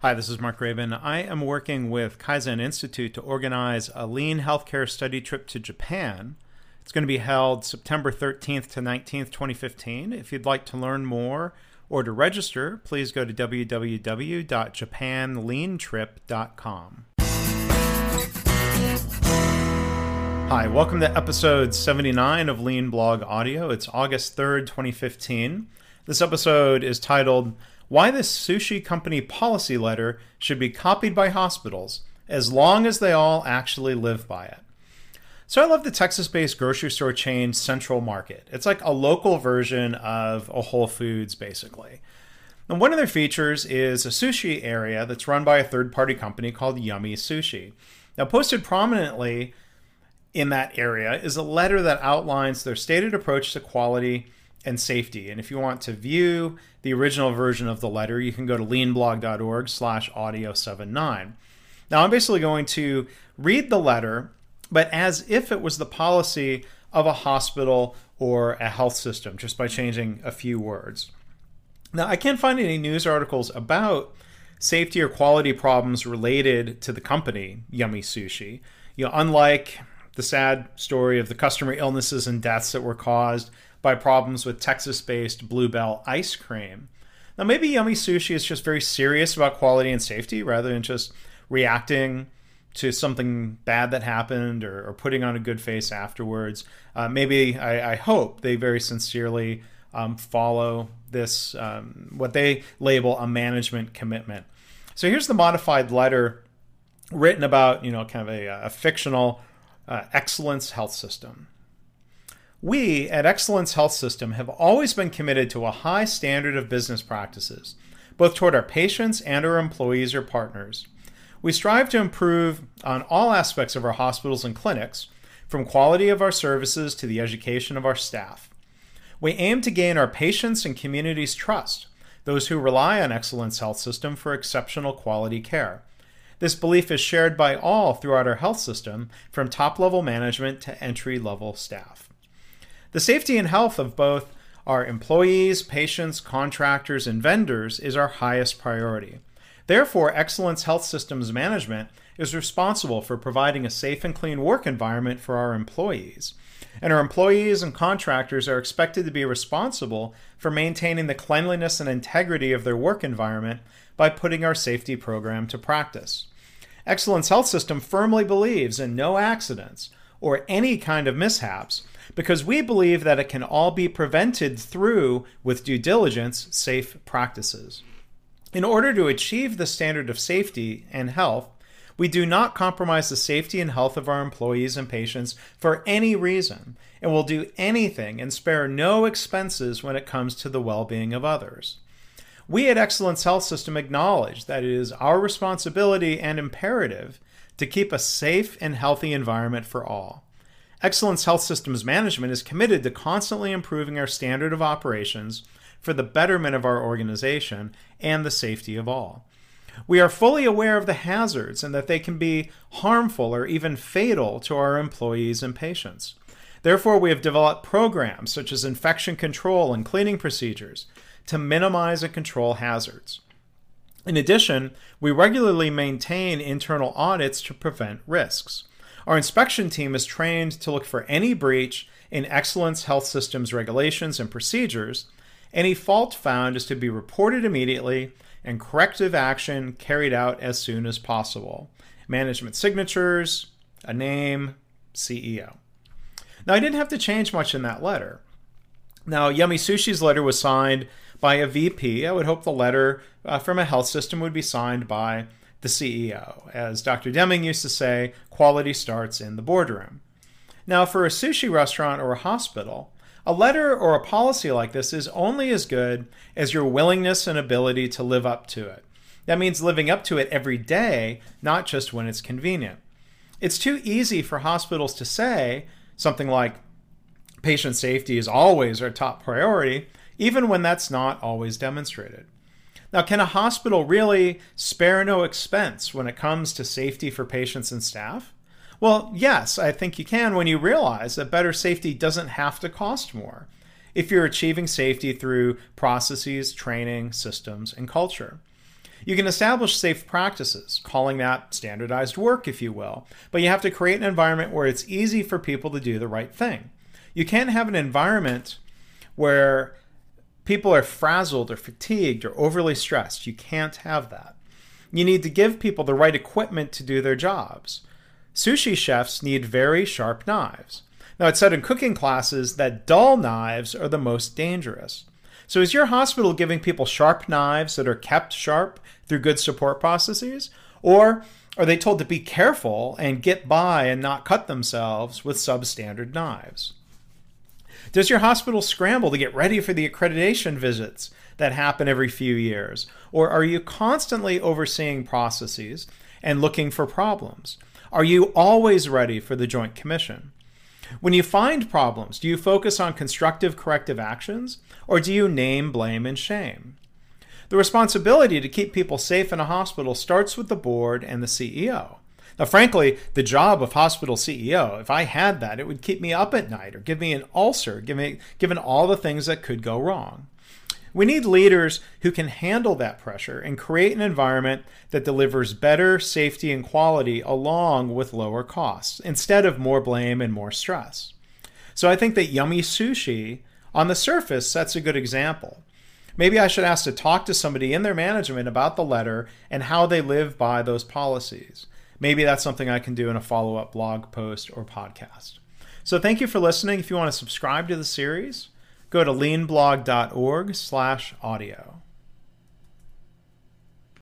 Hi, this is Mark Graban. I am working with Kaizen Institute to organize a lean healthcare study trip to Japan. It's going to be held September 13th to 19th, 2015. If you'd like to learn more or to register, please go to www.japanleantrip.com. Hi, welcome to episode 79 of Lean Blog Audio. It's August 3rd, 2015. This episode is titled Why This Sushi Company Policy Letter Should Be Copied by Hospitals as Long as They All Actually Live by It. So, I love the Texas based grocery store chain Central Market. It's like a local version of a Whole Foods, basically. And one of their features is a sushi area that's run by a third party company called Yummy Sushi. Now, posted prominently in that area is a letter that outlines their stated approach to quality and safety. And if you want to view the original version of the letter, you can go to leanblog.org slash audio 79. Now, I'm basically going to read the letter, but as if it was the policy of a hospital or a health system, just by changing a few words. Now, I can't find any news articles about safety or quality problems related to the company, Yummy Sushi. You know, unlike the sad story of the customer illnesses and deaths that were caused by problems with Texas based Blue Bell ice cream. Now, maybe Yummy Sushi is just very serious about quality and safety rather than just reacting to something bad that happened or, or putting on a good face afterwards. Uh, maybe, I, I, hope, they very sincerely um, follow this, um, what they label a management commitment. So here's the modified letter written about, you know, kind of a, a fictional uh, Excellence Health System. We at Excellence Health System have always been committed to a high standard of business practices, both toward our patients and our employees or partners. We strive to improve on all aspects of our hospitals and clinics, from quality of our services to the education of our staff. We aim to gain our patients' and communities' trust, those who rely on Excellence Health System for exceptional quality care. This belief is shared by all throughout our health system, from top level management to entry level staff. The safety and health of both our employees, patients, contractors, and vendors is our highest priority. Therefore, Excellence Health Systems Management is responsible for providing a safe and clean work environment for our employees. And our employees and contractors are expected to be responsible for maintaining the cleanliness and integrity of their work environment by putting our safety program to practice. Excellence Health System firmly believes in no accidents or any kind of mishaps because we believe that it can all be prevented through, with due diligence, safe practices. In order to achieve the standard of safety and health, we do not compromise the safety and health of our employees and patients for any reason, and will do anything and spare no expenses when it comes to the well being of others. We at Excellence Health System acknowledge that it is our responsibility and imperative to keep a safe and healthy environment for all. Excellence Health Systems Management is committed to constantly improving our standard of operations for the betterment of our organization and the safety of all. We are fully aware of the hazards and that they can be harmful or even fatal to our employees and patients. Therefore, we have developed programs such as infection control and cleaning procedures to minimize and control hazards. In addition, we regularly maintain internal audits to prevent risks. Our inspection team is trained to look for any breach in Excellence Health Systems regulations and procedures. Any fault found is to be reported immediately and corrective action carried out as soon as possible. Management signatures, a name, CEO. Now, I didn't have to change much in that letter. Now, Yummy Sushi's letter was signed by a VP. I would hope the letter uh, from a health system would be signed by the CEO. As Dr. Deming used to say, quality starts in the boardroom. Now, for a sushi restaurant or a hospital, a letter or a policy like this is only as good as your willingness and ability to live up to it. That means living up to it every day, not just when it's convenient. It's too easy for hospitals to say something like, patient safety is always our top priority, even when that's not always demonstrated. Now, can a hospital really spare no expense when it comes to safety for patients and staff? Well, yes, I think you can when you realize that better safety doesn't have to cost more if you're achieving safety through processes, training, systems, and culture. You can establish safe practices, calling that standardized work, if you will, but you have to create an environment where it's easy for people to do the right thing. You can't have an environment where people are frazzled or fatigued or overly stressed. You can't have that. You need to give people the right equipment to do their jobs. Sushi chefs need very sharp knives. Now, it's said in cooking classes that dull knives are the most dangerous. So, is your hospital giving people sharp knives that are kept sharp through good support processes? Or are they told to be careful and get by and not cut themselves with substandard knives? Does your hospital scramble to get ready for the accreditation visits that happen every few years? Or are you constantly overseeing processes and looking for problems? Are you always ready for the Joint Commission? When you find problems, do you focus on constructive corrective actions or do you name, blame, and shame? The responsibility to keep people safe in a hospital starts with the board and the CEO. Now, frankly, the job of hospital CEO, if I had that, it would keep me up at night or give me an ulcer, give me, given all the things that could go wrong. We need leaders who can handle that pressure and create an environment that delivers better safety and quality along with lower costs instead of more blame and more stress. So I think that Yummy Sushi on the surface sets a good example. Maybe I should ask to talk to somebody in their management about the letter and how they live by those policies. Maybe that's something I can do in a follow up blog post or podcast. So thank you for listening. If you want to subscribe to the series, go to leanblog.org slash audio.